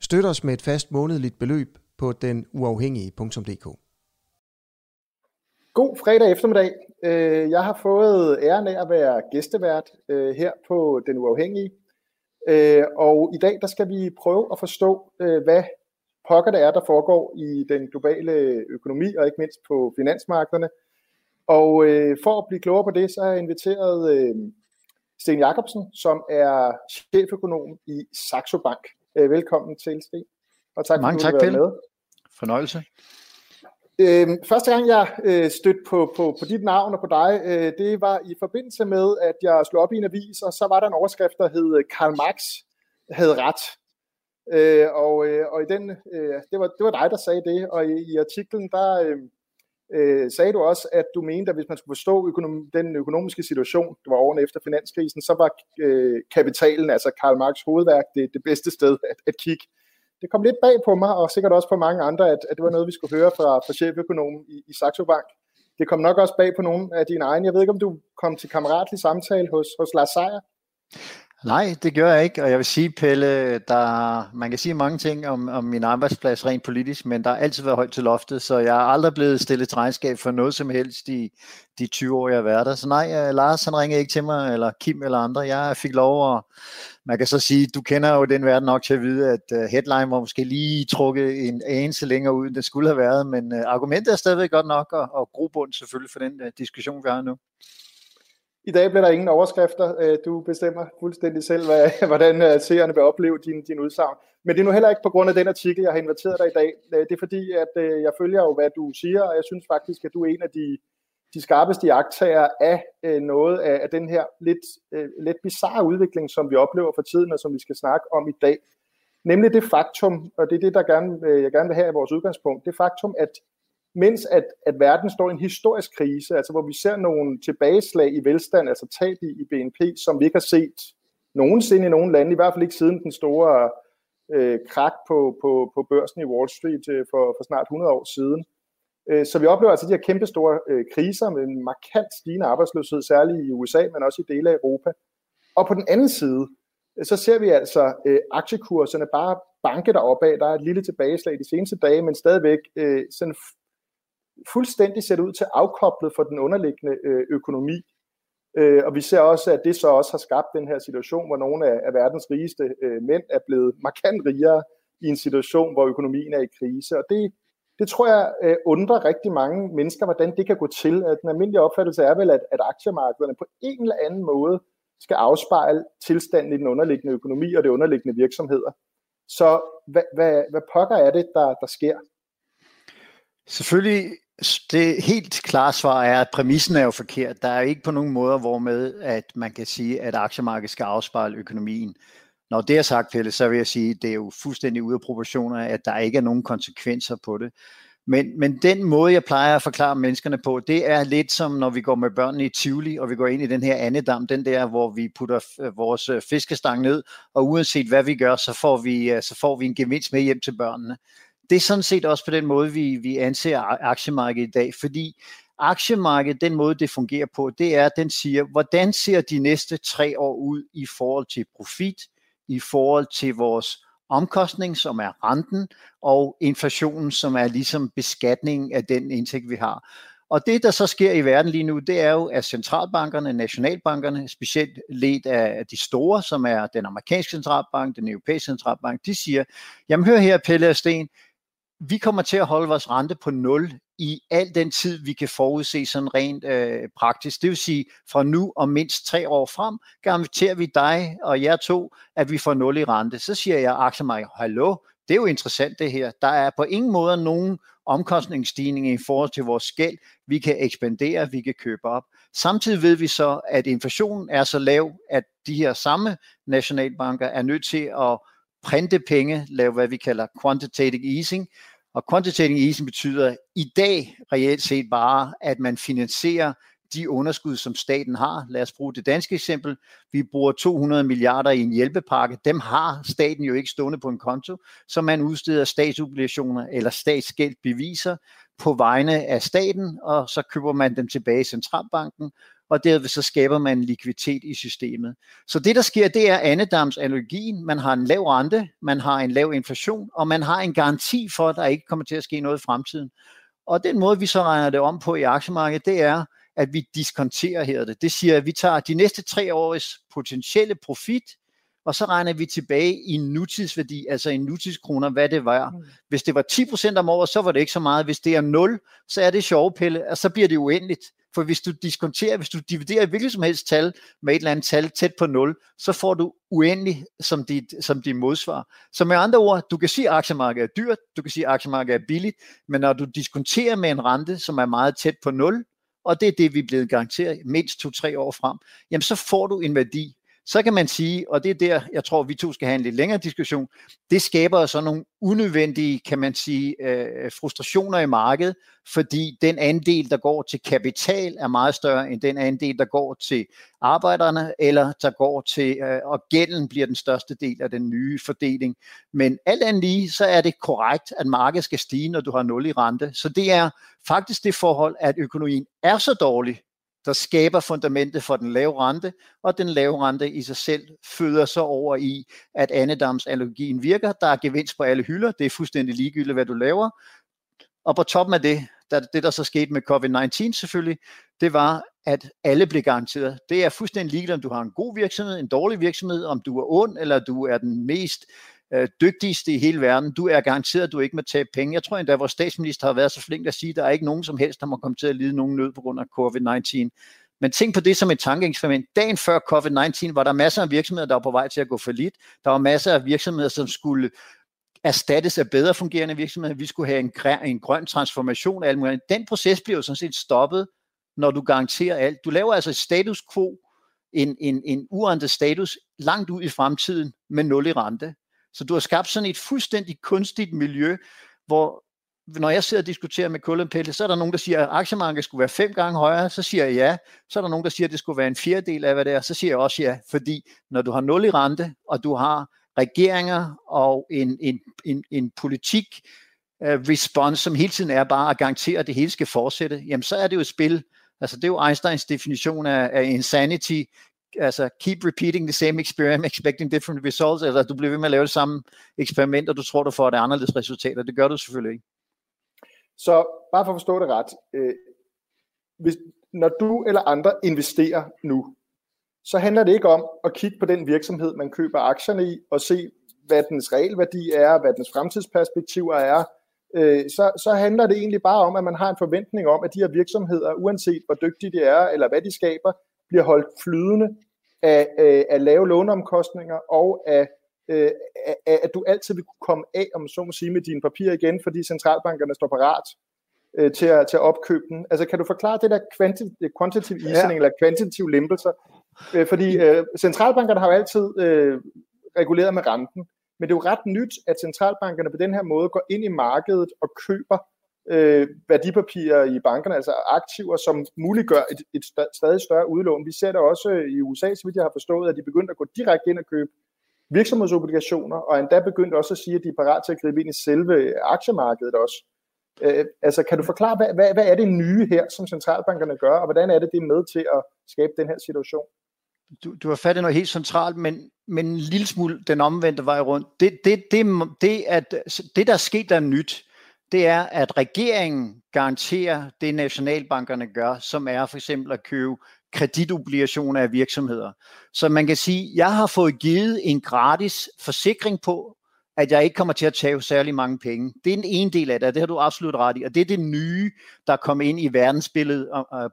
Støt os med et fast månedligt beløb på den uafhængige.dk. God fredag eftermiddag. Øh, jeg har fået æren af at være gæstevært øh, her på Den Uafhængige. Øh, og i dag der skal vi prøve at forstå, hvad pokker det er, der foregår i den globale økonomi, og ikke mindst på finansmarkederne. Og for at blive klogere på det, så har jeg inviteret Sten Jacobsen, som er cheføkonom i Saxo Bank. Velkommen til, Sten. Og tak, Mange tak, Pelle. Med. Fornøjelse. Øh, første gang jeg øh, stødte på, på, på dit navn og på dig, øh, det var i forbindelse med, at jeg slog op i en avis, og så var der en overskrift, der hed Karl Marx havde ret. Øh, og, øh, og i den, øh, det, var, det var dig, der sagde det, og i, i artiklen, der øh, øh, sagde du også, at du mente, at hvis man skulle forstå økonom, den økonomiske situation, det var årene efter finanskrisen, så var øh, kapitalen, altså Karl Marx hovedværk, det, det bedste sted at, at kigge det kom lidt bag på mig, og sikkert også på mange andre, at, at det var noget, vi skulle høre fra, fra cheføkonomen i, i Saxo Bank. Det kom nok også bag på nogle af dine egne. Jeg ved ikke, om du kom til kammeratlig samtale hos, hos Lars Seier? Nej, det gør jeg ikke, og jeg vil sige, Pelle, der, man kan sige mange ting om, om min arbejdsplads rent politisk, men der har altid været højt til loftet, så jeg er aldrig blevet stillet regnskab for noget som helst i de 20 år, jeg har været der. Så nej, øh, Lars han ringede ikke til mig, eller Kim eller andre. Jeg fik lov og man kan så sige, du kender jo den verden nok til at vide, at øh, headline var måske lige trukket en anelse længere ud, end det skulle have været, men øh, argumentet er stadigvæk godt nok, og, og grobund selvfølgelig for den diskussion, vi har nu. I dag bliver der ingen overskrifter. Øh, du bestemmer fuldstændig selv, hvad, hvordan øh, seerne vil opleve din, din udsagn. Men det er nu heller ikke på grund af den artikel, jeg har inviteret dig i dag. Øh, det er fordi, at jeg følger jo, hvad du siger, og jeg synes faktisk, at du er en af de, de skarpeste jagttager af noget af, af den her lidt, lidt bizarre udvikling, som vi oplever for tiden, og som vi skal snakke om i dag. Nemlig det faktum, og det er det, der gerne, jeg gerne vil have i vores udgangspunkt, det faktum, at mens at, at verden står i en historisk krise, altså hvor vi ser nogle tilbageslag i velstand, altså tab i, i BNP, som vi ikke har set nogensinde i nogen lande, i hvert fald ikke siden den store øh, krak på, på, på børsen i Wall Street øh, for, for snart 100 år siden. Øh, så vi oplever altså de her kæmpe store øh, kriser med en markant stigende arbejdsløshed, særligt i USA, men også i dele af Europa. Og på den anden side, øh, så ser vi altså øh, aktiekurserne bare banke deroppe af. Der er et lille tilbageslag de seneste dage, men stadigvæk øh, sådan fuldstændig ser ud til afkoblet fra den underliggende øh, økonomi. Øh, og vi ser også, at det så også har skabt den her situation, hvor nogle af, af verdens rigeste øh, mænd er blevet markant rigere i en situation, hvor økonomien er i krise. Og det, det tror jeg øh, undrer rigtig mange mennesker, hvordan det kan gå til. At den almindelige opfattelse er vel, at, at aktiemarkederne på en eller anden måde skal afspejle tilstanden i den underliggende økonomi og det underliggende virksomheder. Så hvad, hvad, hvad pokker er det, der, der sker? Selvfølgelig det helt klare svar er, at præmissen er jo forkert. Der er ikke på nogen måde, hvor med, at man kan sige, at aktiemarkedet skal afspejle økonomien. Når det er sagt, Pelle, så vil jeg sige, at det er jo fuldstændig ude af proportioner, at der ikke er nogen konsekvenser på det. Men, men den måde, jeg plejer at forklare menneskerne på, det er lidt som, når vi går med børnene i Tivoli, og vi går ind i den her andedam, den der, hvor vi putter øh, vores øh, fiskestang ned, og uanset hvad vi gør, så får vi, øh, så får vi en gevinst med hjem til børnene det er sådan set også på den måde, vi, vi anser aktiemarkedet i dag, fordi aktiemarkedet, den måde det fungerer på, det er, at den siger, hvordan ser de næste tre år ud i forhold til profit, i forhold til vores omkostning, som er renten, og inflationen, som er ligesom beskatningen af den indtægt, vi har. Og det, der så sker i verden lige nu, det er jo, at centralbankerne, nationalbankerne, specielt ledt af de store, som er den amerikanske centralbank, den europæiske centralbank, de siger, jamen hør her, Pelle og Sten, vi kommer til at holde vores rente på 0 i al den tid, vi kan forudse sådan rent øh, praktisk. Det vil sige, fra nu og mindst tre år frem, garanterer vi dig og jer to, at vi får 0 i rente. Så siger jeg aktiemarkedet, hallo, det er jo interessant det her. Der er på ingen måde nogen omkostningsstigning i forhold til vores gæld. Vi kan ekspandere, vi kan købe op. Samtidig ved vi så, at inflationen er så lav, at de her samme nationalbanker er nødt til at printe penge, lave hvad vi kalder quantitative easing. Og quantitative easing betyder i dag reelt set bare, at man finansierer de underskud, som staten har. Lad os bruge det danske eksempel. Vi bruger 200 milliarder i en hjælpepakke. Dem har staten jo ikke stående på en konto, så man udsteder statsobligationer eller statsgældbeviser på vegne af staten, og så køber man dem tilbage i centralbanken, og derved så skaber man likviditet i systemet. Så det, der sker, det er andedamsanalogien. Man har en lav rente, man har en lav inflation, og man har en garanti for, at der ikke kommer til at ske noget i fremtiden. Og den måde, vi så regner det om på i aktiemarkedet, det er, at vi diskonterer her det. Det siger, at vi tager de næste tre års potentielle profit, og så regner vi tilbage i nutidsværdi, altså i nutidskroner, hvad det var. Mm. Hvis det var 10% om året, så var det ikke så meget. Hvis det er 0, så er det sjove pille, og så bliver det uendeligt. For hvis du diskonterer, hvis du dividerer et hvilket som helst tal med et eller andet tal tæt på 0, så får du uendelig som dit, som dit modsvar. Så med andre ord, du kan sige, at aktiemarkedet er dyrt, du kan sige, at aktiemarkedet er billigt, men når du diskonterer med en rente, som er meget tæt på 0, og det er det, vi er blevet garanteret mindst to-tre år frem, jamen så får du en værdi. Så kan man sige, og det er der, jeg tror, vi to skal have en lidt længere diskussion, det skaber så nogle unødvendige, kan man sige, øh, frustrationer i markedet, fordi den andel, der går til kapital, er meget større end den andel, der går til arbejderne, eller der går til, øh, og gælden bliver den største del af den nye fordeling. Men alt andet lige, så er det korrekt, at markedet skal stige, når du har nul i rente. Så det er faktisk det forhold, at økonomien er så dårlig, der skaber fundamentet for den lave rente, og den lave rente i sig selv føder sig over i, at andedamsallergien virker. Der er gevinst på alle hylder, det er fuldstændig ligegyldigt, hvad du laver. Og på toppen af det, der, det der så skete med COVID-19 selvfølgelig, det var, at alle blev garanteret. Det er fuldstændig ligegyldigt, om du har en god virksomhed, en dårlig virksomhed, om du er ond, eller du er den mest øh, dygtigste i hele verden. Du er garanteret, at du ikke må tabe penge. Jeg tror endda, at vores statsminister har været så flink at sige, at der er ikke nogen som helst, der må komme til at lide nogen nød på grund af COVID-19. Men tænk på det som et tankeeksperiment. Dagen før COVID-19 var der masser af virksomheder, der var på vej til at gå for lidt. Der var masser af virksomheder, som skulle erstattes af bedre fungerende virksomheder. Vi skulle have en, en grøn transformation af alt muligt. Den proces bliver jo sådan set stoppet, når du garanterer alt. Du laver altså et status quo, en, en, en urentet status, langt ud i fremtiden med nul i rente. Så du har skabt sådan et fuldstændig kunstigt miljø, hvor når jeg sidder og diskuterer med Kullen så er der nogen, der siger, at aktiemarkedet skulle være fem gange højere, så siger jeg ja. Så er der nogen, der siger, at det skulle være en fjerdedel af, hvad det er, så siger jeg også ja, fordi når du har nul i rente, og du har regeringer og en, en, en, en politik, uh, response, som hele tiden er bare at garantere, at det hele skal fortsætte, jamen så er det jo et spil, altså det er jo Einsteins definition af, af insanity, altså keep repeating the same experiment, expecting different results, eller du bliver ved med at lave det samme eksperiment, og du tror, du får det anderledes resultater. Det gør du selvfølgelig ikke. Så bare for at forstå det ret, øh, hvis, når du eller andre investerer nu, så handler det ikke om at kigge på den virksomhed, man køber aktierne i, og se, hvad dens realværdi er, hvad dens fremtidsperspektiver er. Øh, så, så handler det egentlig bare om, at man har en forventning om, at de her virksomheder, uanset hvor dygtige de er, eller hvad de skaber, bliver holdt flydende af, af, af lave låneomkostninger og af, af, af, at du altid vil kunne komme af, om så må sige, med dine papirer igen, fordi centralbankerne står parat øh, til, at, til at opkøbe den. Altså kan du forklare det der quantitative easing ja. eller kvantitative lempelser? Øh, fordi øh, centralbankerne har jo altid øh, reguleret med renten, men det er jo ret nyt, at centralbankerne på den her måde går ind i markedet og køber øh, værdipapirer i bankerne, altså aktiver, som muliggør et, et stadig større udlån. Vi ser det også i USA, så vidt jeg har forstået, at de begyndte at gå direkte ind og købe virksomhedsobligationer, og endda begyndte også at sige, at de er parat til at gribe ind i selve aktiemarkedet også. Øh, altså, kan du forklare, hvad, hvad, hvad er det nye her, som centralbankerne gør, og hvordan er det, det er med til at skabe den her situation? Du, du har fat i noget helt centralt, men, men en lille smule den omvendte vej rundt. Det, det, det, det, at, det der er sket, der er nyt, det er, at regeringen garanterer det, nationalbankerne gør, som er for eksempel at købe kreditobligationer af virksomheder. Så man kan sige, at jeg har fået givet en gratis forsikring på, at jeg ikke kommer til at tage særlig mange penge. Det er den ene del af det, og det har du absolut ret i. Og det er det nye, der er kommet ind i verdensbilledet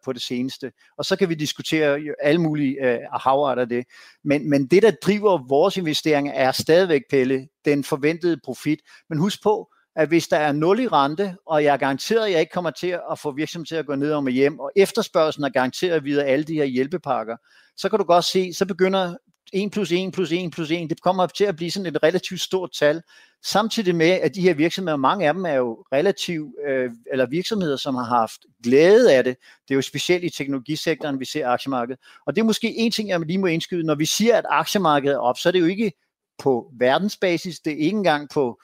på det seneste. Og så kan vi diskutere øh, alle mulige øh, uh, havart af det. Men, men det, der driver vores investeringer, er stadigvæk, Pelle, den forventede profit. Men husk på, at hvis der er nul i rente, og jeg er garanteret, at jeg ikke kommer til at få virksomheden til at gå ned og med hjem, og efterspørgselen er garanteret videre alle de her hjælpepakker, så kan du godt se, så begynder 1 plus 1 plus 1 plus 1, det kommer til at blive sådan et relativt stort tal, samtidig med, at de her virksomheder, mange af dem er jo relativt, øh, eller virksomheder, som har haft glæde af det. Det er jo specielt i teknologisektoren, vi ser aktiemarkedet. Og det er måske en ting, jeg lige må indskyde. Når vi siger, at aktiemarkedet er op, så er det jo ikke på verdensbasis, det er ikke engang på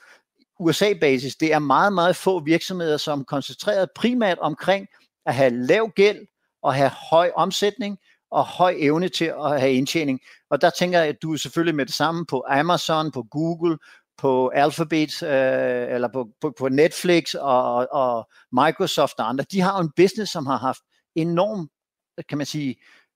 USA-basis. Det er meget, meget få virksomheder, som koncentreret primært omkring at have lav gæld og have høj omsætning, og høj evne til at have indtjening. Og der tænker jeg, at du er selvfølgelig med det samme på Amazon, på Google, på Alphabet, øh, eller på, på, på Netflix og, og Microsoft og andre. De har jo en business, som har haft enorm, kan man sige, øh,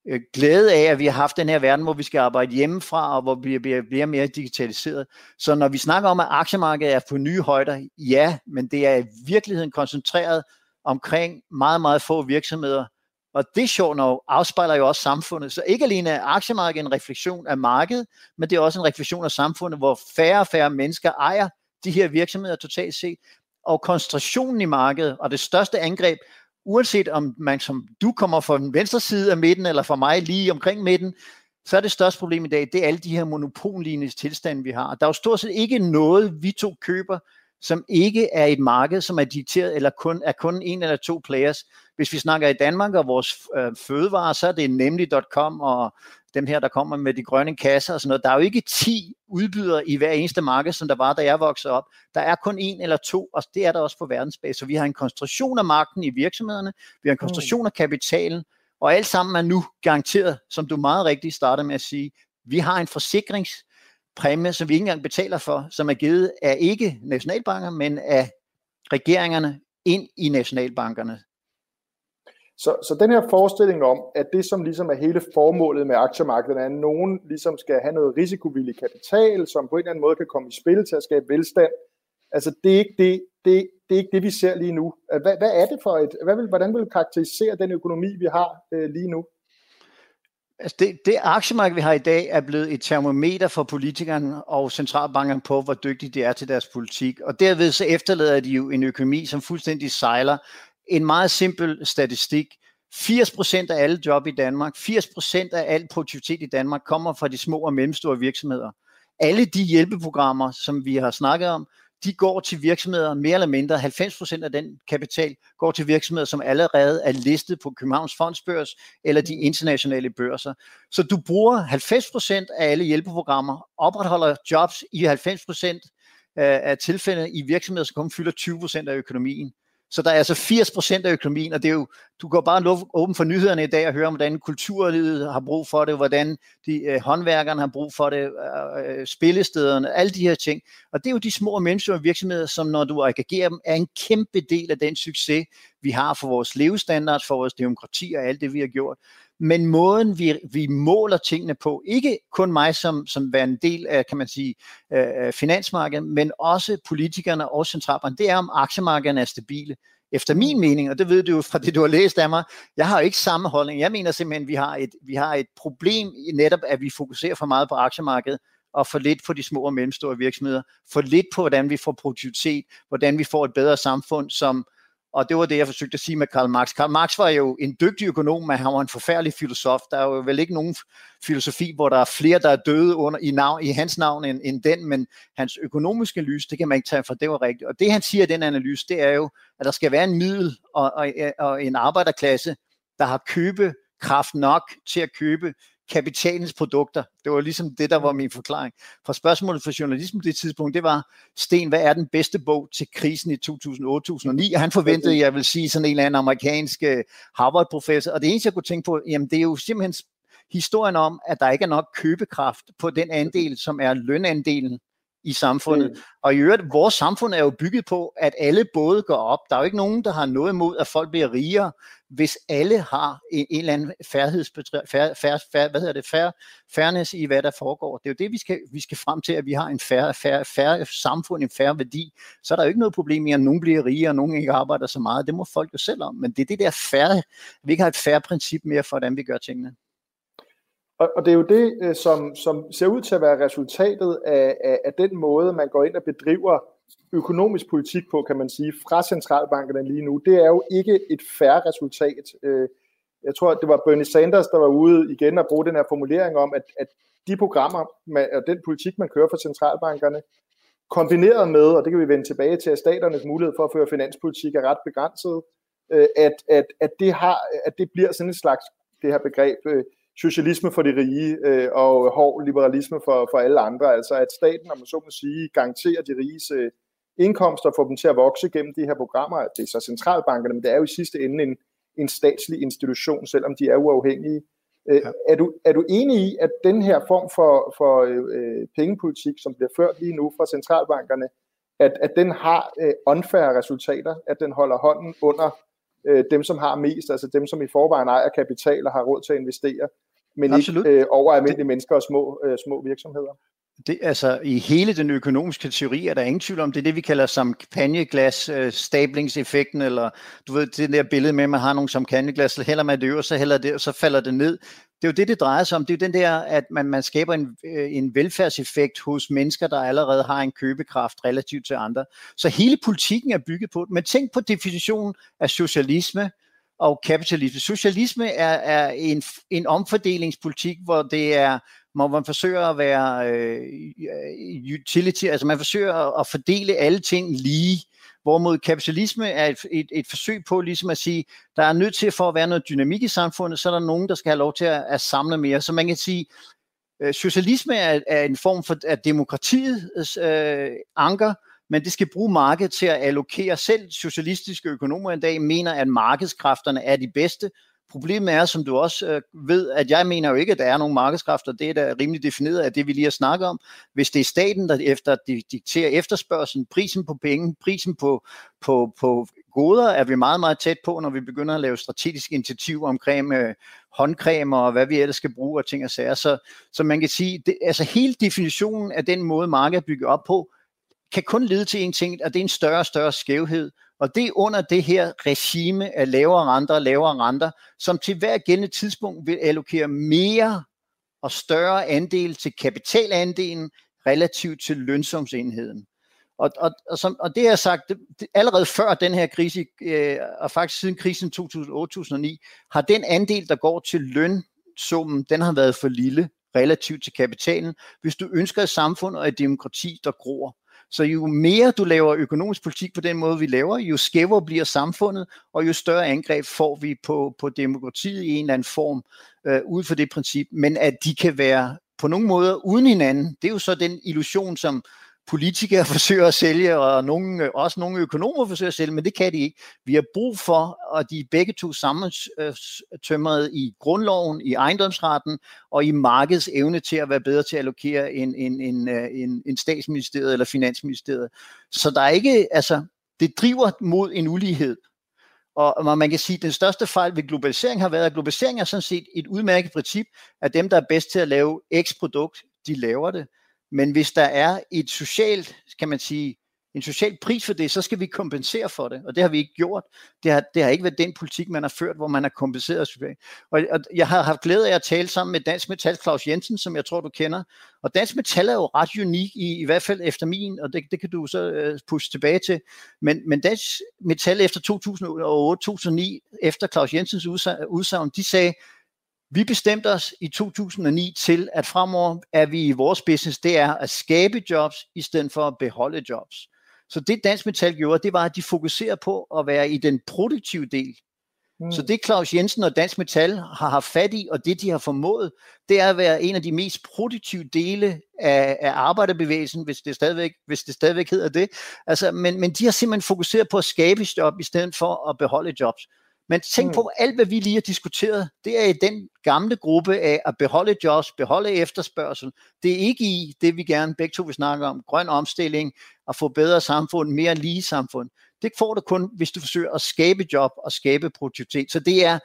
Øh, glæde af, at vi har haft den her verden, hvor vi skal arbejde hjemmefra, og hvor vi bliver, mere digitaliseret. Så når vi snakker om, at aktiemarkedet er på nye højder, ja, men det er i virkeligheden koncentreret omkring meget, meget få virksomheder, og det sjovt nok afspejler jo også samfundet. Så ikke alene er aktiemarkedet en refleksion af markedet, men det er også en refleksion af samfundet, hvor færre og færre mennesker ejer de her virksomheder totalt set. Og koncentrationen i markedet, og det største angreb, uanset om man som du kommer fra den venstre side af midten, eller fra mig lige omkring midten, så er det største problem i dag, det er alle de her monopollignende tilstande, vi har. Der er jo stort set ikke noget, vi to køber, som ikke er et marked, som er dikteret, eller kun, er kun en eller to players. Hvis vi snakker i Danmark og vores øh, fødevarer, så er det nemlig.com og dem her, der kommer med de grønne kasser og sådan noget. Der er jo ikke 10 udbydere i hver eneste marked, som der var, da jeg voksede op. Der er kun en eller to, og det er der også på verdensbasis. Så vi har en koncentration af magten i virksomhederne, vi har en koncentration af kapitalen, og alt sammen er nu garanteret, som du meget rigtigt startede med at sige, vi har en forsikrings præmie, som vi ikke engang betaler for, som er givet af ikke nationalbanker, men af regeringerne ind i nationalbankerne. Så, så den her forestilling om, at det som ligesom er hele formålet med aktiemarkedet, er, at nogen ligesom skal have noget risikovillig kapital, som på en eller anden måde kan komme i spil til at skabe velstand, altså det er ikke det, det, det, er ikke det vi ser lige nu. Hvad, hvad er det for et, hvad vil, hvordan vil du karakterisere den økonomi, vi har øh, lige nu? Altså det, det aktiemarked, vi har i dag, er blevet et termometer for politikerne og centralbankerne på, hvor dygtige de er til deres politik. Og derved så efterlader de jo en økonomi, som fuldstændig sejler. En meget simpel statistik. 80% af alle job i Danmark, 80% af al produktivitet i Danmark kommer fra de små og mellemstore virksomheder. Alle de hjælpeprogrammer, som vi har snakket om, de går til virksomheder mere eller mindre, 90% af den kapital går til virksomheder, som allerede er listet på Københavns Fondsbørs eller de internationale børser. Så du bruger 90% af alle hjælpeprogrammer, opretholder jobs i 90% øh, af tilfældene i virksomheder, som kun fylder 20% af økonomien. Så der er altså 80% af økonomien, og det er jo, du går bare åben for nyhederne i dag og hører om, hvordan kulturlivet har brug for det, hvordan de øh, håndværkerne har brug for det, øh, øh, spillestederne, alle de her ting. Og det er jo de små og mellemstore virksomheder, som når du aggregerer dem, er en kæmpe del af den succes, vi har for vores levestandard, for vores demokrati og alt det, vi har gjort men måden vi, vi måler tingene på, ikke kun mig som, som være en del af, kan man sige, øh, finansmarkedet, men også politikerne og centralbanken, det er, om aktiemarkederne er stabile. Efter min mening, og det ved du jo fra det, du har læst af mig, jeg har jo ikke samme holdning. Jeg mener simpelthen, at vi har et, vi har et problem i netop, at vi fokuserer for meget på aktiemarkedet, og for lidt på de små og mellemstore virksomheder, for lidt på, hvordan vi får produktivitet, hvordan vi får et bedre samfund, som og det var det, jeg forsøgte at sige med Karl Marx. Karl Marx var jo en dygtig økonom, men han var en forfærdelig filosof. Der er jo vel ikke nogen filosofi, hvor der er flere, der er døde under, i, navn, i hans navn end, end den, men hans økonomiske analyse, det kan man ikke tage for, det var rigtigt. Og det han siger i den analyse, det er jo, at der skal være en middel og, og, og en arbejderklasse, der har købekraft nok til at købe kapitalens produkter. Det var ligesom det, der var min forklaring. For spørgsmålet for journalismen på det tidspunkt, det var, Sten, hvad er den bedste bog til krisen i 2008-2009? Og han forventede, jeg vil sige, sådan en eller anden amerikansk øh, Harvard-professor. Og det eneste, jeg kunne tænke på, jamen det er jo simpelthen historien om, at der ikke er nok købekraft på den andel, som er lønandelen i samfundet. Mm. Og i øvrigt, vores samfund er jo bygget på, at alle både går op. Der er jo ikke nogen, der har noget imod, at folk bliver rigere, hvis alle har en, en eller anden færdighedsbetræ, fær, fær, fær, hvad hedder det, fær, fairness i, hvad der foregår. Det er jo det, vi skal, vi skal frem til, at vi har en færre, færre, færre samfund, en færre værdi. Så er der jo ikke noget problem i, at nogen bliver rigere, og nogen ikke arbejder så meget. Det må folk jo selv om. Men det er det der færre, vi ikke har et færre princip mere for, hvordan vi gør tingene. Og, og det er jo det, øh, som, som ser ud til at være resultatet af, af, af den måde, man går ind og bedriver økonomisk politik på, kan man sige, fra centralbankerne lige nu. Det er jo ikke et færre resultat. Øh, jeg tror, det var Bernie Sanders, der var ude igen og bruge den her formulering om, at, at de programmer og den politik, man kører for centralbankerne, kombineret med, og det kan vi vende tilbage til, at staternes mulighed for at føre finanspolitik er ret begrænset, øh, at, at, at, det har, at det bliver sådan et slags, det her begreb, øh, socialisme for de rige øh, og hård liberalisme for, for alle andre. Altså at staten, om man så må sige, garanterer de riges indkomster og får dem til at vokse gennem de her programmer. Det er så centralbankerne, men det er jo i sidste ende en, en statslig institution, selvom de er uafhængige. Ja. Er, du, er du enig i, at den her form for, for øh, pengepolitik, som bliver ført lige nu fra centralbankerne, at, at den har øh, unfair resultater, at den holder hånden under øh, dem, som har mest, altså dem, som i forvejen ejer kapital og har råd til at investere, men Absolut. ikke øh, over almindelige det, mennesker og små, øh, små virksomheder. Det, altså, I hele den økonomiske teori er der ingen tvivl om, det er det, vi kalder champagneglas øh, stablingseffekten, eller du ved, det der billede med, at man har nogle champagneglas, så hælder man det øver, så hælder det, og så falder det ned. Det er jo det, det drejer sig om. Det er jo den der, at man, man skaber en, øh, en velfærdseffekt hos mennesker, der allerede har en købekraft relativt til andre. Så hele politikken er bygget på det. Men tænk på definitionen af socialisme og kapitalisme. Socialisme er, er en, en omfordelingspolitik, hvor det er hvor man forsøger at være øh, utility, altså man forsøger at fordele alle ting lige, hvorimod kapitalisme er et, et, et forsøg på ligesom at sige, der er nødt til for at være noget dynamik i samfundet, så er der nogen, der skal have lov til at, at samle mere. Så man kan sige, øh, socialisme er, er en form for at demokratiets øh, anker, men det skal bruge markedet til at allokere. Selv socialistiske økonomer i dag mener, at markedskræfterne er de bedste, Problemet er, som du også øh, ved, at jeg mener jo ikke, at der er nogen markedskræfter. Det er da rimelig defineret af det, vi lige har snakket om. Hvis det er staten, der efter dikterer efterspørgselen, prisen på penge, prisen på, på, på goder, er vi meget, meget tæt på, når vi begynder at lave strategiske initiativer omkring øh, håndcremer og hvad vi ellers skal bruge og ting og sager. Så, så man kan sige, det, altså hele definitionen af den måde, markedet bygger op på, kan kun lede til en ting, og det er en større og større skævhed. Og det er under det her regime af lavere renter og lavere renter, som til hver gældende tidspunkt vil allokere mere og større andel til kapitalandelen relativt til lønsomsenheden. Og, og, og, som, og det har sagt, det, det, allerede før den her krise, øh, og faktisk siden krisen 2008-2009, har den andel, der går til lønsummen, den har været for lille relativt til kapitalen, hvis du ønsker et samfund og et demokrati, der gror. Så jo mere du laver økonomisk politik på den måde, vi laver, jo skævere bliver samfundet, og jo større angreb får vi på, på demokratiet i en eller anden form, øh, ud for det princip. Men at de kan være på nogle måder uden hinanden, det er jo så den illusion, som politikere forsøger at sælge, og nogle, øh, også nogle økonomer forsøger at sælge, men det kan de ikke. Vi har brug for, at de begge to sammentømret i grundloven, i ejendomsretten og i markedets evne til at være bedre til at allokere en, en, en, øh, en, en statsministeriet eller finansministeriet. Så der er ikke, altså, det driver mod en ulighed. Og man kan sige, at den største fejl ved globalisering har været, at globalisering er sådan set et udmærket princip, at dem, der er bedst til at lave X produkt, de laver det. Men hvis der er et socialt, kan man sige, en social pris for det, så skal vi kompensere for det, og det har vi ikke gjort. Det har, det har ikke været den politik, man har ført, hvor man har kompenseret socialt. Og, og jeg har haft glæde af at tale sammen med Dansk Metal Claus Jensen, som jeg tror, du kender. Og Dansk Metal er jo ret unik, i, i hvert fald efter min, og det, det kan du så øh, pushe tilbage til. Men, men Dansk Metal efter 2008-2009, efter Claus Jensens udsagn, de sagde, vi bestemte os i 2009 til, at fremover er vi i vores business, det er at skabe jobs, i stedet for at beholde jobs. Så det Dansk Metal gjorde, det var, at de fokuserer på at være i den produktive del. Mm. Så det Claus Jensen og Dansk Metal har haft fat i, og det de har formået, det er at være en af de mest produktive dele af, af arbejderbevægelsen, hvis det, stadigvæk, hvis det stadigvæk hedder det. Altså, men, men de har simpelthen fokuseret på at skabe job, i stedet for at beholde jobs. Men tænk mm. på, alt hvad vi lige har diskuteret, det er i den gamle gruppe af at beholde jobs, beholde efterspørgsel. Det er ikke i det, vi gerne begge to vil snakke om, grøn omstilling, at få bedre samfund, mere lige samfund. Det får du kun, hvis du forsøger at skabe job og skabe produktivitet. Så det er,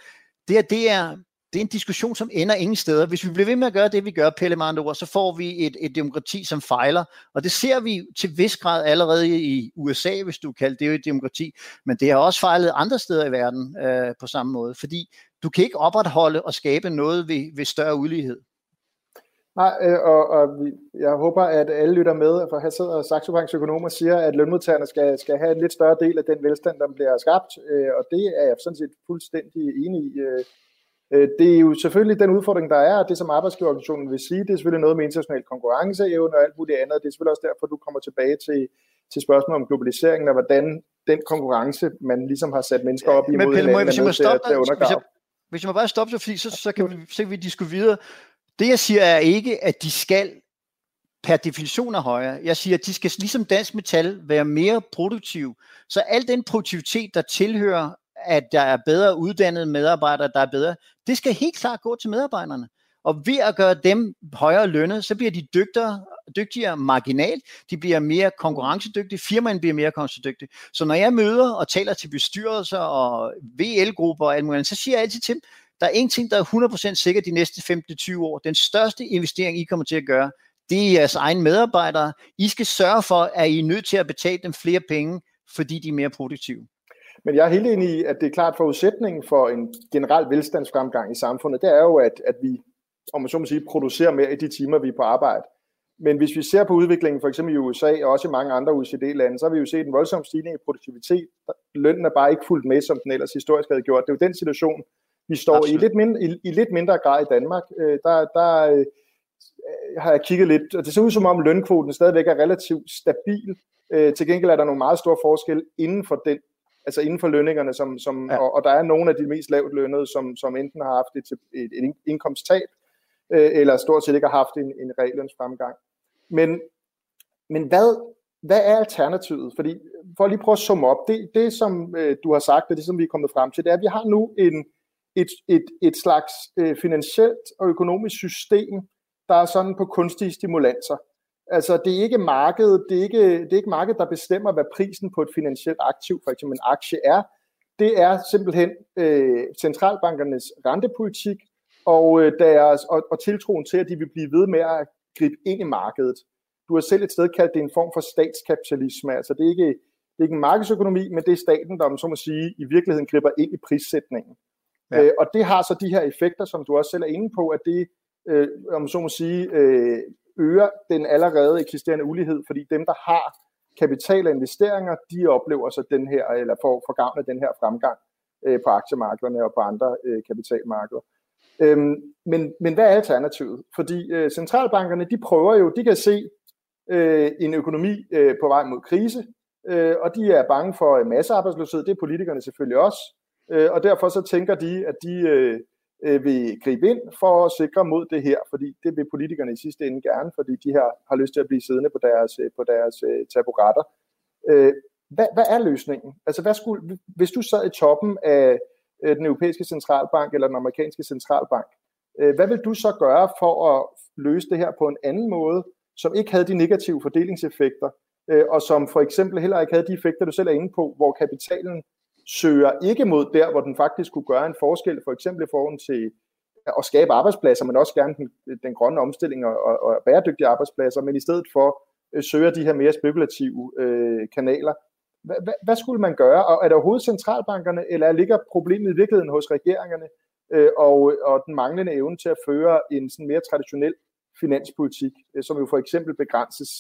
det er, det er, det er en diskussion, som ender ingen steder. Hvis vi bliver ved med at gøre det, vi gør, Pelle med ord, så får vi et, et demokrati, som fejler. Og det ser vi til vis grad allerede i USA, hvis du kalder det jo et demokrati. Men det har også fejlet andre steder i verden øh, på samme måde. Fordi du kan ikke opretholde og skabe noget ved, ved større ulighed. Nej, øh, og, og jeg håber, at alle lytter med, for her sidder Saxo Banks økonomer og siger, at lønmodtagerne skal, skal have en lidt større del af den velstand, der bliver skabt, øh, og det er jeg sådan set fuldstændig enig i. Øh, Øh, det er jo selvfølgelig den udfordring, der er, og det som arbejdsgiverorganisationen vil sige, det er selvfølgelig noget med international konkurrenceevne og alt muligt andet. Det er selvfølgelig også derfor, du kommer tilbage til, til spørgsmålet om globaliseringen og hvordan den konkurrence, man ligesom har sat mennesker op imod Men Pelle, må jeg, hvis jeg må stoppe til at, hvis jeg, hvis jeg må bare stoppe, så, fordi så, så, kan vi, så kan vi diskutere videre. Det jeg siger er ikke, at de skal per definition er højere. Jeg siger, at de skal ligesom dansk metal være mere produktive. Så al den produktivitet, der tilhører, at der er bedre uddannede medarbejdere, der er bedre, det skal helt klart gå til medarbejderne. Og ved at gøre dem højere lønnet, så bliver de dygtigere, dygtigere marginalt, de bliver mere konkurrencedygtige, firmaen bliver mere konkurrencedygtige. Så når jeg møder og taler til bestyrelser og VL-grupper og alt muligt, så siger jeg altid til dem, der er ingenting, der er 100% sikker de næste 15-20 år. Den største investering, I kommer til at gøre, det er jeres egne medarbejdere. I skal sørge for, at I er nødt til at betale dem flere penge, fordi de er mere produktive. Men jeg er helt enig i, at det er klart forudsætningen for en generel velstandsfremgang i samfundet, det er jo, at, at vi, om man så må sige, producerer mere i de timer, vi er på arbejde. Men hvis vi ser på udviklingen for eksempel i USA og også i mange andre OECD-lande, så har vi jo set en voldsom stigning i produktivitet. Lønnen er bare ikke fuldt med, som den ellers historisk havde gjort. Det er jo den situation, vi står i lidt, mindre, i, i lidt mindre grad i Danmark. Øh, der, der øh, har jeg kigget lidt, og det ser ud som om lønkvoten stadigvæk er relativt stabil. Øh, til gengæld er der nogle meget store forskelle inden for den altså inden for lønningerne, som, som, ja. og, og der er nogle af de mest lavt lønnede, som, som enten har haft et, et, et indkomsttab, øh, eller stort set ikke har haft en, en reallønsfremgang. Men, men hvad, hvad er alternativet? Fordi, for at lige prøve at summe op, det, det som øh, du har sagt, og det som vi er kommet frem til, det er, at vi har nu en, et, et, et slags øh, finansielt og økonomisk system, der er sådan på kunstige stimulanser. Altså, det er ikke markedet, det er ikke, det er ikke markedet, der bestemmer, hvad prisen på et finansielt aktiv, for eksempel en aktie er. Det er simpelthen øh, centralbankernes rentepolitik og, øh, deres, og, og tiltroen til, at de vil blive ved med at gribe ind i markedet. Du har selv et sted kaldt det en form for statskapitalisme. Altså, det er ikke, det er ikke en markedsøkonomi, men det er staten, der, så må sige, i virkeligheden griber ind i prissætningen. Ja. Øh, og det har så de her effekter, som du også selv er inde på, at det, øh, om så må sige, øh, øger den allerede eksisterende ulighed, fordi dem, der har kapital og investeringer, de oplever så den her, eller får, får gavn af den her fremgang øh, på aktiemarkederne og på andre øh, kapitalmarkeder. Øhm, men, men hvad er alternativet? Fordi øh, centralbankerne, de prøver jo, de kan se øh, en økonomi øh, på vej mod krise, øh, og de er bange for øh, massearbejdsløshed, det er politikerne selvfølgelig også, øh, og derfor så tænker de, at de øh, øh, vil gribe ind for at sikre mod det her, fordi det vil politikerne i sidste ende gerne, fordi de her har lyst til at blive siddende på deres, øh, på deres øh, taburetter. Øh, hvad, hvad er løsningen? Altså, hvad skulle, hvis du sad i toppen af øh, den europæiske centralbank eller den amerikanske centralbank, øh, hvad vil du så gøre for at løse det her på en anden måde, som ikke havde de negative fordelingseffekter, øh, og som for eksempel heller ikke havde de effekter, du selv er inde på, hvor kapitalen søger ikke mod der, hvor den faktisk kunne gøre en forskel, for eksempel i forhold til at skabe arbejdspladser, men også gerne den, den grønne omstilling og, og, og bæredygtige arbejdspladser, men i stedet for øh, søger de her mere spekulative øh, kanaler. Hvad, hvad skulle man gøre? Og er det overhovedet centralbankerne, eller ligger problemet i virkeligheden hos regeringerne øh, og, og den manglende evne til at føre en sådan mere traditionel finanspolitik, øh, som jo for eksempel begrænses,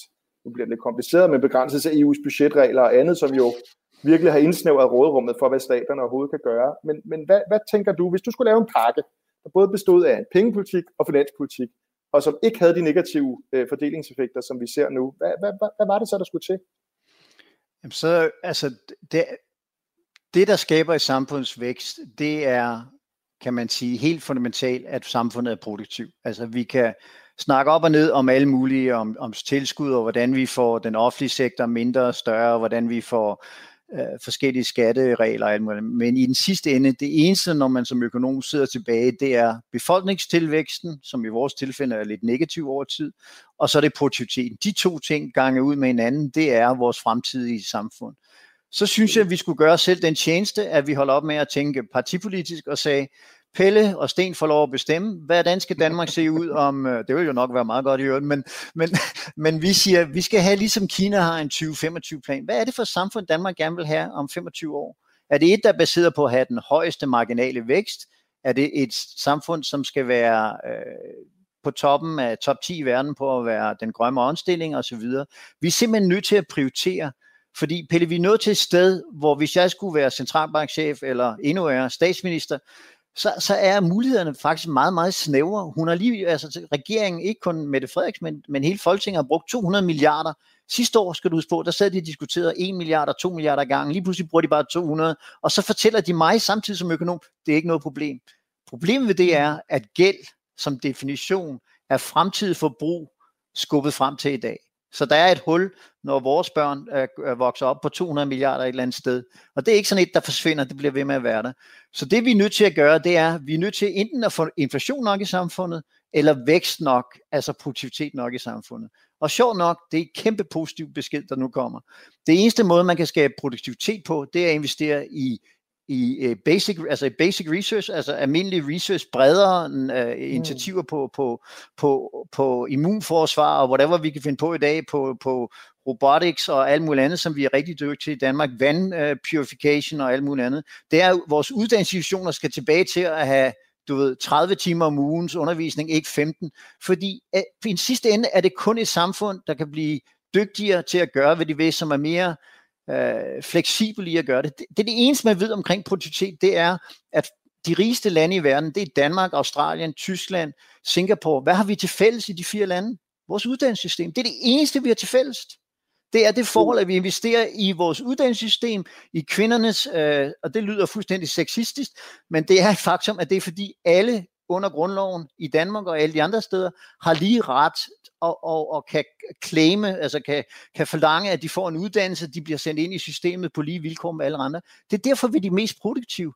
nu bliver det lidt kompliceret, men begrænses af EU's budgetregler og andet, som jo virkelig har indsnævret rådrummet for, hvad staterne overhovedet kan gøre. Men, men hvad, hvad tænker du, hvis du skulle lave en pakke, der både bestod af en pengepolitik og finanspolitik, og som ikke havde de negative øh, fordelingseffekter, som vi ser nu, hvad, hvad, hvad, hvad var det så, der skulle til? Jamen så, altså, det, det, der skaber et samfundsvækst, det er, kan man sige, helt fundamentalt, at samfundet er produktivt. Altså, vi kan snakke op og ned om alle mulige, om, om tilskud, og hvordan vi får den offentlige sektor mindre og større, og hvordan vi får øh, forskellige skatteregler og alt muligt. Men i den sidste ende, det eneste, når man som økonom sidder tilbage, det er befolkningstilvæksten, som i vores tilfælde er lidt negativ over tid, og så er det produktiviteten. De to ting gange ud med hinanden, det er vores fremtidige samfund. Så synes jeg, at vi skulle gøre selv den tjeneste, at vi holder op med at tænke partipolitisk og sige, Pelle og Sten får lov at bestemme, hvordan skal Danmark se ud om, øh, det vil jo nok være meget godt i øvrigt, men, men, men vi siger, vi skal have ligesom Kina har en 2025 plan. Hvad er det for et samfund, Danmark gerne vil have om 25 år? Er det et, der er baseret på at have den højeste marginale vækst? Er det et samfund, som skal være øh, på toppen af top 10 i verden på at være den grønne omstilling osv.? Vi er simpelthen nødt til at prioritere, fordi Pelle, vi er nået til et sted, hvor hvis jeg skulle være centralbankchef eller endnu er statsminister, så, så er mulighederne faktisk meget, meget snævre. Hun har lige, altså regeringen, ikke kun Mette Frederiksen, men, men hele Folketinget har brugt 200 milliarder. Sidste år, skal du huske på, der sad de og diskuterede 1 milliard og 2 milliarder gange. Lige pludselig bruger de bare 200, og så fortæller de mig samtidig som økonom, det er ikke noget problem. Problemet ved det er, at gæld som definition er fremtidig forbrug skubbet frem til i dag. Så der er et hul, når vores børn øh, øh vokser op på 200 milliarder et eller andet sted. Og det er ikke sådan et, der forsvinder, det bliver ved med at være der. Så det vi er nødt til at gøre, det er, vi er nødt til enten at få inflation nok i samfundet, eller vækst nok, altså produktivitet nok i samfundet. Og sjovt nok, det er et kæmpe positivt besked, der nu kommer. Det eneste måde, man kan skabe produktivitet på, det er at investere i i uh, basic, altså basic research, altså almindelig research, bredere uh, initiativer mm. på, på, på, på immunforsvar og whatever vi kan finde på i dag, på, på robotics og alt muligt andet, som vi er rigtig dygtige til i Danmark, vand uh, purification og alt muligt andet. Det er, vores uddannelsesinstitutioner skal tilbage til at have du ved, 30 timer om ugens undervisning, ikke 15, fordi uh, i sidste ende er det kun et samfund, der kan blive dygtigere til at gøre, hvad de vil, som er mere øh, fleksibel i at gøre det. det. Det er det eneste, man ved omkring produktivitet, det er, at de rigeste lande i verden, det er Danmark, Australien, Tyskland, Singapore. Hvad har vi til fælles i de fire lande? Vores uddannelsessystem. Det er det eneste, vi har til fælles. Det er det forhold, at vi investerer i vores uddannelsessystem, i kvindernes, øh, og det lyder fuldstændig sexistisk, men det er et faktum, at det er fordi alle under grundloven i Danmark og alle de andre steder har lige ret og, og, og kan claime, altså kan, kan forlange, at de får en uddannelse, de bliver sendt ind i systemet på lige vilkår med alle andre. Det er derfor, vi er de mest produktive.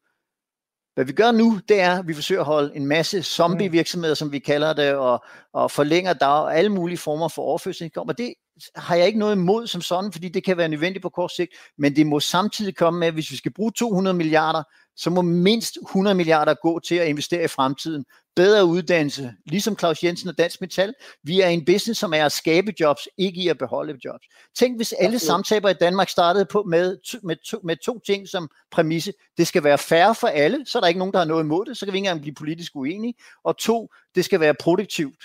Hvad vi gør nu, det er, at vi forsøger at holde en masse zombie-virksomheder, som vi kalder det, og, og forlænger der alle mulige former for overførselsindkomst. Og det har jeg ikke noget imod som sådan, fordi det kan være nødvendigt på kort sigt, men det må samtidig komme med, at hvis vi skal bruge 200 milliarder, så må mindst 100 milliarder gå til at investere i fremtiden. Bedre uddannelse, ligesom Claus Jensen og Dansk Metal. Vi er en business, som er at skabe jobs, ikke i at beholde jobs. Tænk, hvis alle samtaler i Danmark startede på med, med, to, med to ting som præmisse. Det skal være færre for alle, så er der ikke nogen, der har noget imod det, så kan vi ikke engang blive politisk uenige. Og to, det skal være produktivt.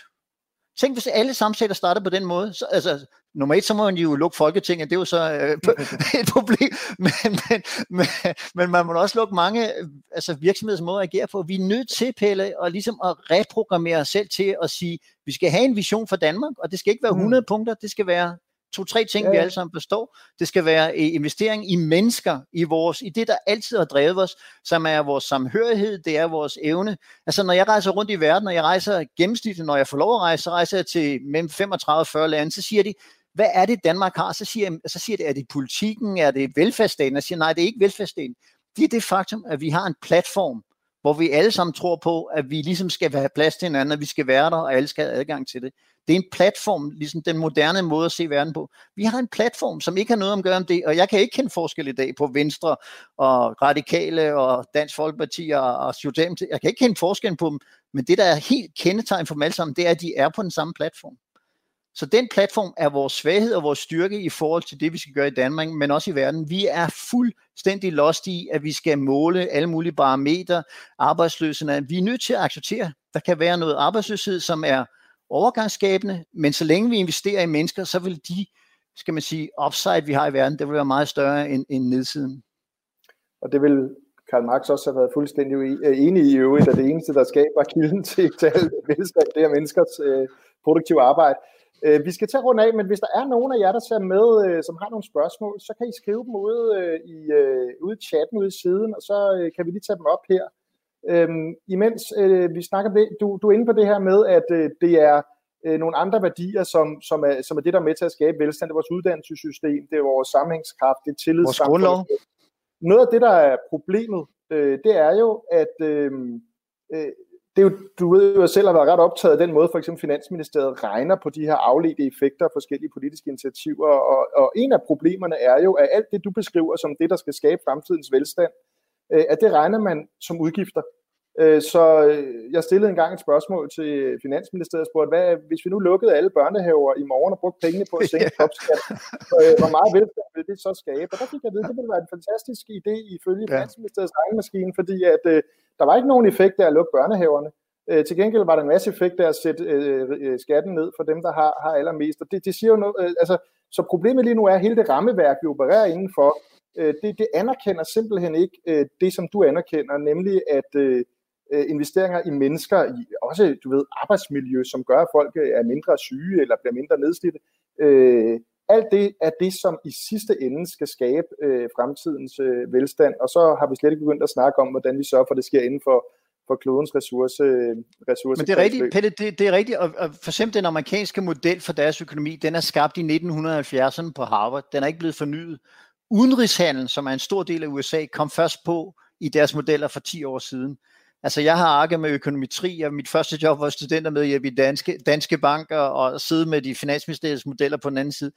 Tænk, hvis alle samtaler startede på den måde. Så, altså, nummer et, så må man jo lukke Folketinget, det er jo så øh, et problem, men, men, men, men man må også lukke mange altså virksomheders måde at agere på. Vi er nødt til, Pelle, og ligesom at reprogrammere os selv til at sige, vi skal have en vision for Danmark, og det skal ikke være 100 mm. punkter, det skal være to-tre ting, ja, ja. vi alle sammen forstår. Det skal være øh, investering i mennesker, i vores, i det, der altid har drevet os, som er vores samhørighed, det er vores evne. Altså, når jeg rejser rundt i verden, og jeg rejser gennemsnitligt, når jeg får lov at rejse, så rejser jeg til mellem 35 og 40 lande, så siger de, hvad er det Danmark har? Så siger, så siger det, er det politikken, er det velfærdsstaten? Jeg siger, nej, det er ikke velfærdsstaten. Det er det faktum, at vi har en platform, hvor vi alle sammen tror på, at vi ligesom skal have plads til hinanden, at vi skal være der, og alle skal have adgang til det. Det er en platform, ligesom den moderne måde at se verden på. Vi har en platform, som ikke har noget om at gøre om det, og jeg kan ikke kende forskel i dag på Venstre og Radikale og Dansk Folkeparti og, og Socialdemokratiet. Jeg kan ikke kende forskel på dem, men det, der er helt kendetegn for dem alle sammen, det er, at de er på den samme platform. Så den platform er vores svaghed og vores styrke i forhold til det, vi skal gøre i Danmark, men også i verden. Vi er fuldstændig lost i, at vi skal måle alle mulige parametre, arbejdsløsheden. Vi er nødt til at acceptere, at der kan være noget arbejdsløshed, som er overgangsskabende, men så længe vi investerer i mennesker, så vil de, skal man sige, upside, vi har i verden, det vil være meget større end, end nedsiden. Og det vil Karl Marx også have været fuldstændig øh, enig i øvrigt, at det eneste, der skaber kilden til, til velstand, det er menneskers øh, produktive arbejde. Øh, vi skal til at runde af, men hvis der er nogen af jer, der ser med, øh, som har nogle spørgsmål, så kan I skrive dem ude, øh, i, øh, ude i chatten ude i siden, og så øh, kan vi lige tage dem op her. Øhm, imens øh, vi snakker det, du, du er inde på det her med, at øh, det er øh, nogle andre værdier, som, som, er, som er det, der er med til at skabe velstand. Det er vores uddannelsessystem, det er vores sammenhængskraft, det er tillidssamfund. Noget af det, der er problemet, øh, det er jo, at øh, øh, det er jo, du ved jo selv har været ret optaget af den måde, for eksempel Finansministeriet regner på de her afledte effekter af forskellige politiske initiativer, og, og en af problemerne er jo, at alt det, du beskriver som det, der skal skabe fremtidens velstand, øh, at det regner man som udgifter. Øh, så øh, jeg stillede engang et spørgsmål til Finansministeriet og spurgte, hvad, hvis vi nu lukkede alle børnehaver i morgen og brugte pengene på at sænke topskat, hvor meget velstand vil det så skabe? Og der fik jeg at vide, at det ville være en fantastisk idé ifølge. Finansministeriets regnmaskine, fordi at der var ikke nogen effekt af at lukke børnehaverne. Øh, til gengæld var der en masse effekt af at sætte øh, øh, skatten ned for dem, der har, har allermest. Og det, det siger jo noget, øh, altså, så problemet lige nu er, at hele det rammeværk, vi opererer indenfor, øh, det, det anerkender simpelthen ikke øh, det, som du anerkender, nemlig at, øh, øh investeringer i mennesker, i også du ved, arbejdsmiljø, som gør, at folk øh, er mindre syge eller bliver mindre nedslidte. Øh, alt det er det, som i sidste ende skal skabe øh, fremtidens øh, velstand, og så har vi slet ikke begyndt at snakke om, hvordan vi sørger for, at det sker inden for, for klodens ressource, ressource Men det er rigtigt, Pelle, det, det er rigtigt, og, og for eksempel den amerikanske model for deres økonomi, den er skabt i 1970'erne på Harvard, den er ikke blevet fornyet. Udenrigshandel, som er en stor del af USA, kom først på i deres modeller for 10 år siden. Altså, jeg har arket med økonometri, og mit første job var studenter med i danske, danske banker og sidde med de finansministeriets modeller på den anden side.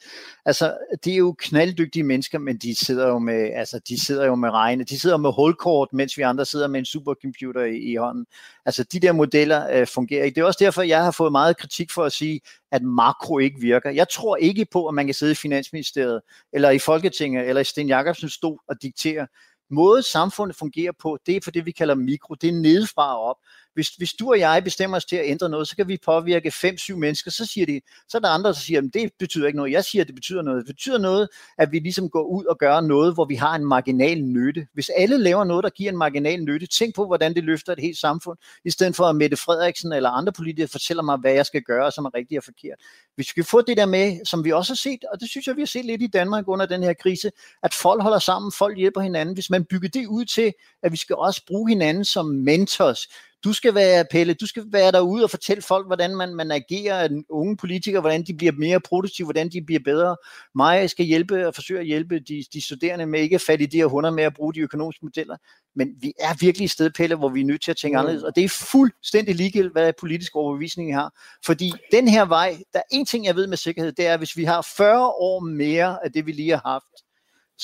Altså, de er jo knalddygtige mennesker, men de sidder jo med, altså, de sidder jo med regne. De sidder med hulkort, mens vi andre sidder med en supercomputer i, i hånden. Altså, de der modeller øh, fungerer ikke. Det er også derfor, jeg har fået meget kritik for at sige, at makro ikke virker. Jeg tror ikke på, at man kan sidde i Finansministeriet, eller i Folketinget, eller i Sten Jacobsens stol og diktere, måde samfundet fungerer på, det er for det, vi kalder mikro. Det er nedefra og op. Hvis, hvis du og jeg bestemmer os til at ændre noget, så kan vi påvirke 5-7 mennesker, så siger de, så er der andre, der siger, at det betyder ikke noget. Jeg siger, at det betyder noget. Det betyder noget, at vi ligesom går ud og gør noget, hvor vi har en marginal nytte. Hvis alle laver noget, der giver en marginal nytte, tænk på, hvordan det løfter et helt samfund, i stedet for at Mette Frederiksen eller andre politikere fortæller mig, hvad jeg skal gøre, som er rigtigt og forkert. Hvis vi kan få det der med, som vi også har set, og det synes jeg, vi har set lidt i Danmark under den her krise, at folk holder sammen, folk hjælper hinanden. Hvis man bygger det ud til, at vi skal også bruge hinanden som mentors, du skal være, Pelle, du skal være derude og fortælle folk, hvordan man, man agerer, unge politikere, hvordan de bliver mere produktive, hvordan de bliver bedre. Mig skal hjælpe og forsøge at hjælpe de, de studerende med ikke at falde i de her hunder med at bruge de økonomiske modeller. Men vi er virkelig et sted, Pelle, hvor vi er nødt til at tænke mm. anderledes, og det er fuldstændig ligegyldigt, hvad politisk overbevisning vi har. Fordi den her vej, der er en ting, jeg ved med sikkerhed, det er, at hvis vi har 40 år mere af det, vi lige har haft,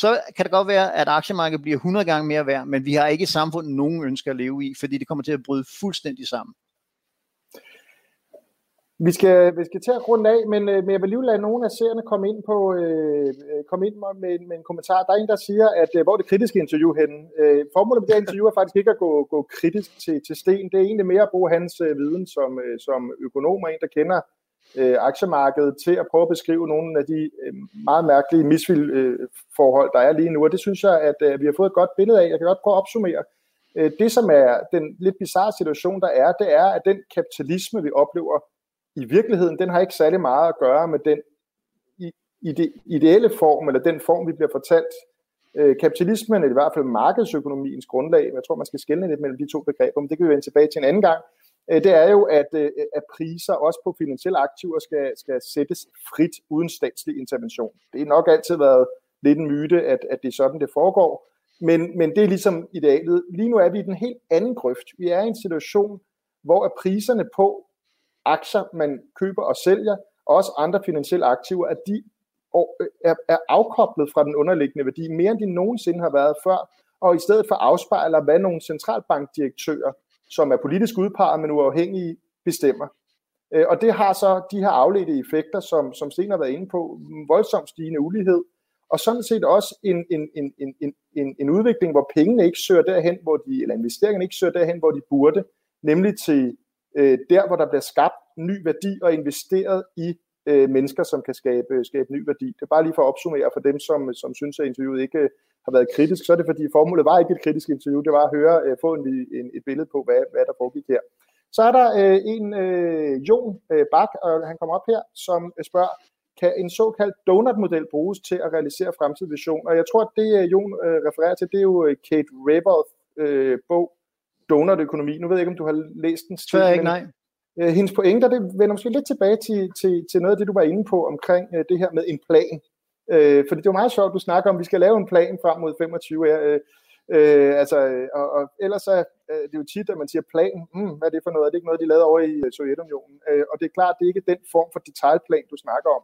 så kan det godt være, at aktiemarkedet bliver 100 gange mere værd, men vi har ikke i samfundet nogen ønsker at leve i, fordi det kommer til at bryde fuldstændig sammen. Vi skal, vi skal til at runde af, men, øh, men jeg vil lige lade nogle af seerne komme ind, på, øh, øh komme ind med, med en kommentar. Der er en, der siger, at øh, hvor er det kritiske interview henne? Øh, formålet med det interview er faktisk ikke at gå, gå kritisk til, til Sten. Det er egentlig mere at bruge hans øh, viden som, øh, som økonom og en, der kender øh, aktiemarkedet til at prøve at beskrive nogle af de øh, meget mærkelige misvilforhold, øh, der er lige nu. Og det synes jeg, at øh, vi har fået et godt billede af. Jeg kan godt prøve at opsummere. Øh, det, som er den lidt bizarre situation, der er, det er, at den kapitalisme, vi oplever i virkeligheden, den har ikke særlig meget at gøre med den ideelle form, eller den form, vi bliver fortalt. Øh, kapitalismen, eller i hvert fald markedsøkonomiens grundlag, jeg tror, man skal skelne lidt mellem de to begreber, men det kan vi vende tilbage til en anden gang, Øh, det er jo, at, øh, at priser også på finansielle aktiver skal, skal sættes frit uden statslig intervention. Det har nok altid været lidt en myte, at, at det er sådan, det foregår. Men, men det er ligesom idealet. Lige nu er vi i den helt anden grøft. Vi er i en situation, hvor er priserne på aktier, man køber og sælger, og også andre finansielle aktiver, at de øh, er, er afkoblet fra den underliggende værdi mere end de nogensinde har været før, og i stedet for afspejler, hvad nogle centralbankdirektører som er politisk udpeget, men uafhængige, bestemmer. Øh, og det har så de her afledte effekter, som, som Sten har været inde på, voldsomt stigende ulighed, og sådan set også en, en, en, en, en, en udvikling, hvor pengene ikke søger derhen, hvor de, eller investeringerne ikke søger derhen, hvor de burde, nemlig til øh, der, hvor der bliver skabt ny værdi og investeret i øh, mennesker, som kan skabe, skabe ny værdi. Det er bare lige for at opsummere for dem, som, som synes, at interviewet ikke har været kritisk, så er det fordi formålet var ikke et kritisk interview, det var at høre, øh, få en, en, et billede på, hvad, hvad der foregik her. Så er der øh, en, øh, Jon øh, Bak, og han kommer op her, som spørger, kan en såkaldt donut-model bruges til at realisere fremtidsvision? Og jeg tror, at det, øh, Jon øh, refererer til, det er jo øh, Kate Raworth øh, bog, Donut-økonomi. Nu ved jeg ikke, om du har læst den. Stil, ikke, nej. Øh, hendes pointer, det vender måske lidt tilbage til, til, til noget af det, du var inde på omkring øh, det her med en plan. Øh, fordi det var meget sjovt, du snakker om, at vi skal lave en plan frem mod 25. Øh, øh, altså, øh, og, og ellers er øh, det er jo tit, at man siger plan, hmm, hvad er det for noget? Er det ikke noget, de lavede over i øh, Sovjetunionen? Øh, og det er klart, det er ikke den form for detaljplan, du snakker om.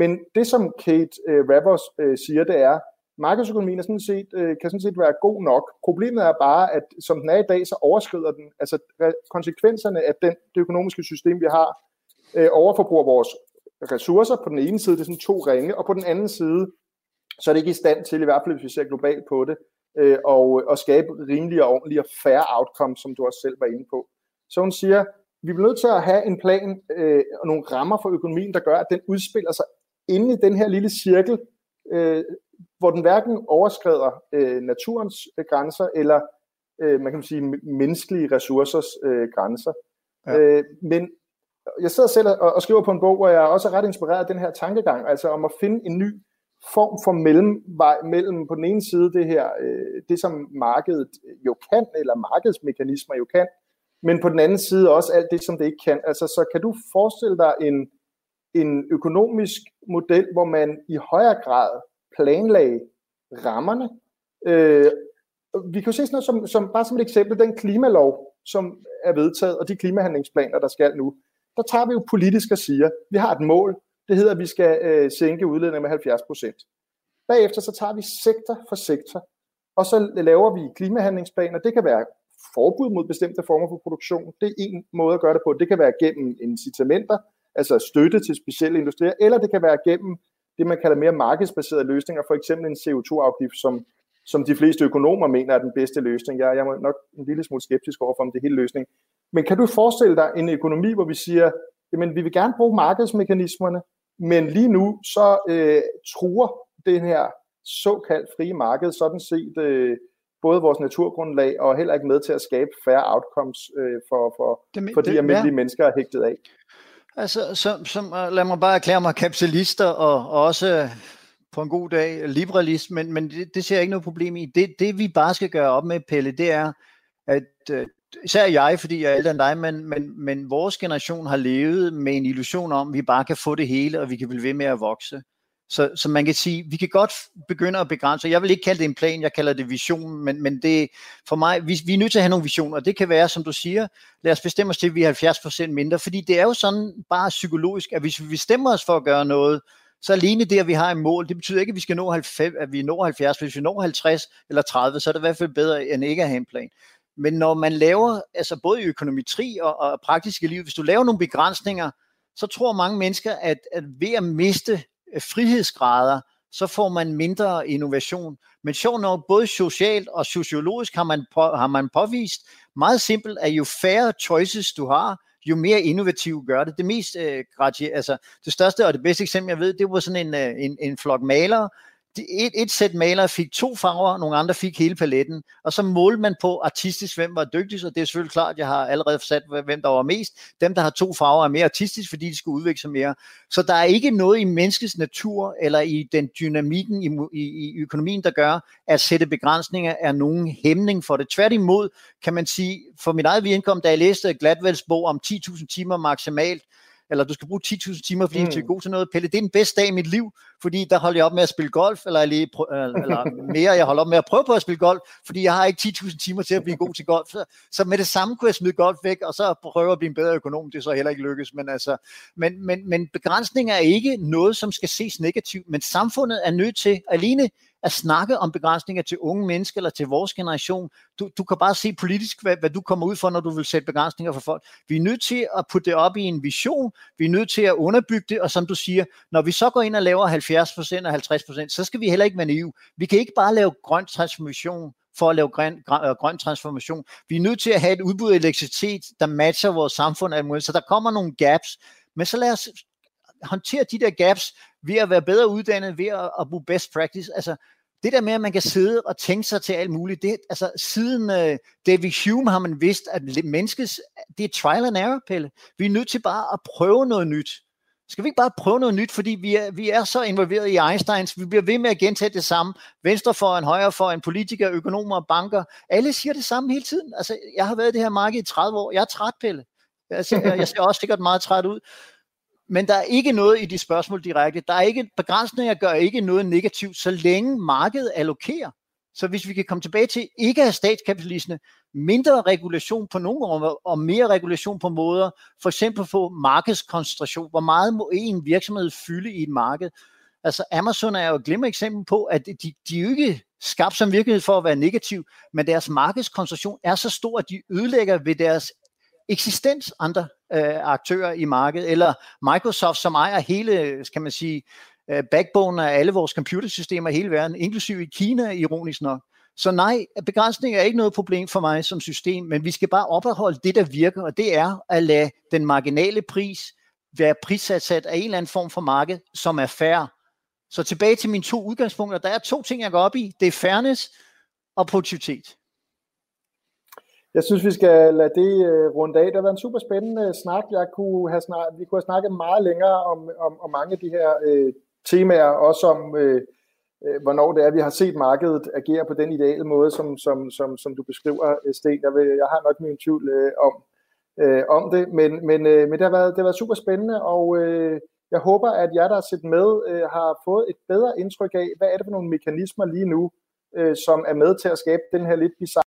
Men det, som Kate øh, Ravers øh, siger, det er, markedsøkonomien er sådan set, øh, kan sådan set være god nok. Problemet er bare, at som den er i dag, så overskrider den, altså konsekvenserne af den, det økonomiske system, vi har, øh, overforbruger vores ressourcer på den ene side, det er sådan to ringe, og på den anden side, så er det ikke i stand til, i hvert fald hvis vi ser globalt på det, øh, og, og skabe rimelige og ordentlige og fair outcomes, som du også selv var inde på. Så hun siger, vi bliver nødt til at have en plan øh, og nogle rammer for økonomien, der gør, at den udspiller sig inde i den her lille cirkel, øh, hvor den hverken overskrider øh, naturens grænser eller øh, man kan sige, menneskelige ressourcers øh, grænser. Ja. Øh, men jeg sidder selv og, og skriver på en bog, hvor jeg også er ret inspireret af den her tankegang, altså om at finde en ny form for mellemvej mellem på den ene side det her, øh, det som markedet jo kan, eller markedsmekanismer jo kan, men på den anden side også alt det, som det ikke kan. Altså, så kan du forestille dig en, en økonomisk model, hvor man i højere grad planlagde rammerne. Øh, vi kan jo se sådan noget som, som, bare som et eksempel, den klimalov, som er vedtaget, og de klimahandlingsplaner, der skal nu. Der tager vi jo politisk og siger, vi har et mål, det hedder, at vi skal øh, sænke udledningen med 70 procent. Bagefter så tager vi sektor for sektor, og så laver vi klimahandlingsplaner. Det kan være forbud mod bestemte former for produktion. Det er en måde at gøre det på. Det kan være gennem incitamenter, altså støtte til specielle industrier, eller det kan være gennem det, man kalder mere markedsbaserede løsninger, for eksempel en CO2-afgift, som, som de fleste økonomer mener er den bedste løsning. Jeg, jeg er nok en lille smule skeptisk overfor, om det er hele løsning. Men kan du forestille dig en økonomi, hvor vi siger, jamen vi vil gerne bruge markedsmekanismerne, men lige nu så øh, truer den her såkaldt frie marked sådan set øh, både vores naturgrundlag og heller ikke med til at skabe færre outcomes øh, for, for, det, for de det, almindelige ja. mennesker er hægtet af. Altså, som, som, øh, lad mig bare erklære mig kapitalister og, og også øh, på en god dag liberalist, men, men det, det ser jeg ikke noget problem i. Det, det vi bare skal gøre op med, Pelle, det er, at øh, især jeg, fordi jeg er ældre end dig, men, men, men vores generation har levet med en illusion om, at vi bare kan få det hele, og vi kan blive ved med at vokse. Så, så man kan sige, vi kan godt begynde at begrænse. Jeg vil ikke kalde det en plan, jeg kalder det vision, men, men det for mig, vi, vi er nødt til at have nogle visioner, og det kan være, som du siger, lad os bestemme os til, at vi er 70% mindre, fordi det er jo sådan bare psykologisk, at hvis vi bestemmer os for at gøre noget, så alene det, at vi har et mål, det betyder ikke, at vi skal nå 90, at vi når 70. Hvis vi når 50 eller 30, så er det i hvert fald bedre, end ikke at have en plan. Men når man laver, altså både i økonometri og, og praktiske liv, hvis du laver nogle begrænsninger, så tror mange mennesker, at, at ved at miste Øh, frihedsgrader, så får man mindre innovation. Men sjovt nok, både socialt og sociologisk har man, på, har man påvist meget simpelt, at jo færre choices du har, jo mere innovativ gør det. Det mest øh, altså det største og det bedste eksempel, jeg ved, det var sådan en, øh, en, en flok malere, et, et sæt malere fik to farver, nogle andre fik hele paletten, og så målte man på artistisk, hvem var dygtigst, og det er selvfølgelig klart, jeg har allerede sat, hvem der var mest. Dem, der har to farver, er mere artistisk, fordi de skal udvikle sig mere. Så der er ikke noget i menneskets natur, eller i den dynamikken i, i, i økonomien, der gør, at sætte begrænsninger er nogen hæmning for det. Tværtimod kan man sige, for mit eget vedkommende, da jeg læste Gladwells bog om 10.000 timer maksimalt, eller du skal bruge 10.000 timer, fordi mm. du er god til noget. Pelle, det er den bedste dag i mit liv, fordi der holder jeg op med at spille golf, eller, lige prø- eller mere, jeg holder op med at prøve på at spille golf, fordi jeg har ikke 10.000 timer til at blive god til golf. Så, så med det samme kunne jeg smide golf væk, og så prøve at blive en bedre økonom. Det er så heller ikke lykkes. Men, altså, men, men, men begrænsninger er ikke noget, som skal ses negativt, men samfundet er nødt til alene at snakke om begrænsninger til unge mennesker eller til vores generation. Du, du kan bare se politisk, hvad, hvad du kommer ud for, når du vil sætte begrænsninger for folk. Vi er nødt til at putte det op i en vision, vi er nødt til at underbygge det, og som du siger, når vi så går ind og laver 70% og 50%, så skal vi heller ikke være naive. Vi kan ikke bare lave grøn transformation for at lave grøn, grøn, øh, grøn transformation. Vi er nødt til at have et udbud af elektricitet, der matcher vores samfund, så der kommer nogle gaps, men så lad os håndtere de der gaps ved at være bedre uddannet, ved at, at bruge best practice. Altså, det der med, at man kan sidde og tænke sig til alt muligt, det, altså siden uh, David Hume har man vidst, at menneskets, det er trial and error, Pelle. Vi er nødt til bare at prøve noget nyt. Skal vi ikke bare prøve noget nyt, fordi vi er, vi er så involveret i Einsteins, vi bliver ved med at gentage det samme. Venstre for en højre for en politiker, økonomer og banker. Alle siger det samme hele tiden. Altså, jeg har været i det her marked i 30 år. Jeg er træt, Pelle. Altså, jeg ser, jeg ser også sikkert meget træt ud men der er ikke noget i de spørgsmål direkte. Der er ikke, begrænsninger gør ikke noget negativt, så længe markedet allokerer. Så hvis vi kan komme tilbage til ikke at have statskapitalisme, mindre regulation på nogle områder, og mere regulation på måder, for eksempel på markedskoncentration, hvor meget må en virksomhed fylde i et marked. Altså Amazon er jo et glimrende eksempel på, at de, de er jo ikke skabt som virkelighed for at være negativ, men deres markedskoncentration er så stor, at de ødelægger ved deres eksistens andre øh, aktører i markedet, eller Microsoft, som ejer hele, kan man sige, øh, backbone af alle vores computersystemer i hele verden, inklusive i Kina, ironisk nok. Så nej, begrænsning er ikke noget problem for mig som system, men vi skal bare opretholde det, der virker, og det er at lade den marginale pris være prissat af en eller anden form for marked, som er fair. Så tilbage til mine to udgangspunkter. Der er to ting, jeg går op i. Det er fairness og produktivitet jeg synes, vi skal lade det uh, runde af. Det har været en super spændende øh, snak. Jeg kunne have snak, vi kunne have snakket meget længere om, om, om mange af de her uh, temaer, også om, uh, hvornår det er, vi har set markedet agere på den ideale måde, som, som, som, som du beskriver, Sten. Jeg, vil, jeg har nok min tvivl uh, om, uh, om det, men, men, uh, men det, har været, det har været super spændende, og uh, jeg håber, at jer, der har set med, uh, har fået et bedre indtryk af, hvad er det for nogle mekanismer lige nu, uh, som er med til at skabe den her lidt bizarre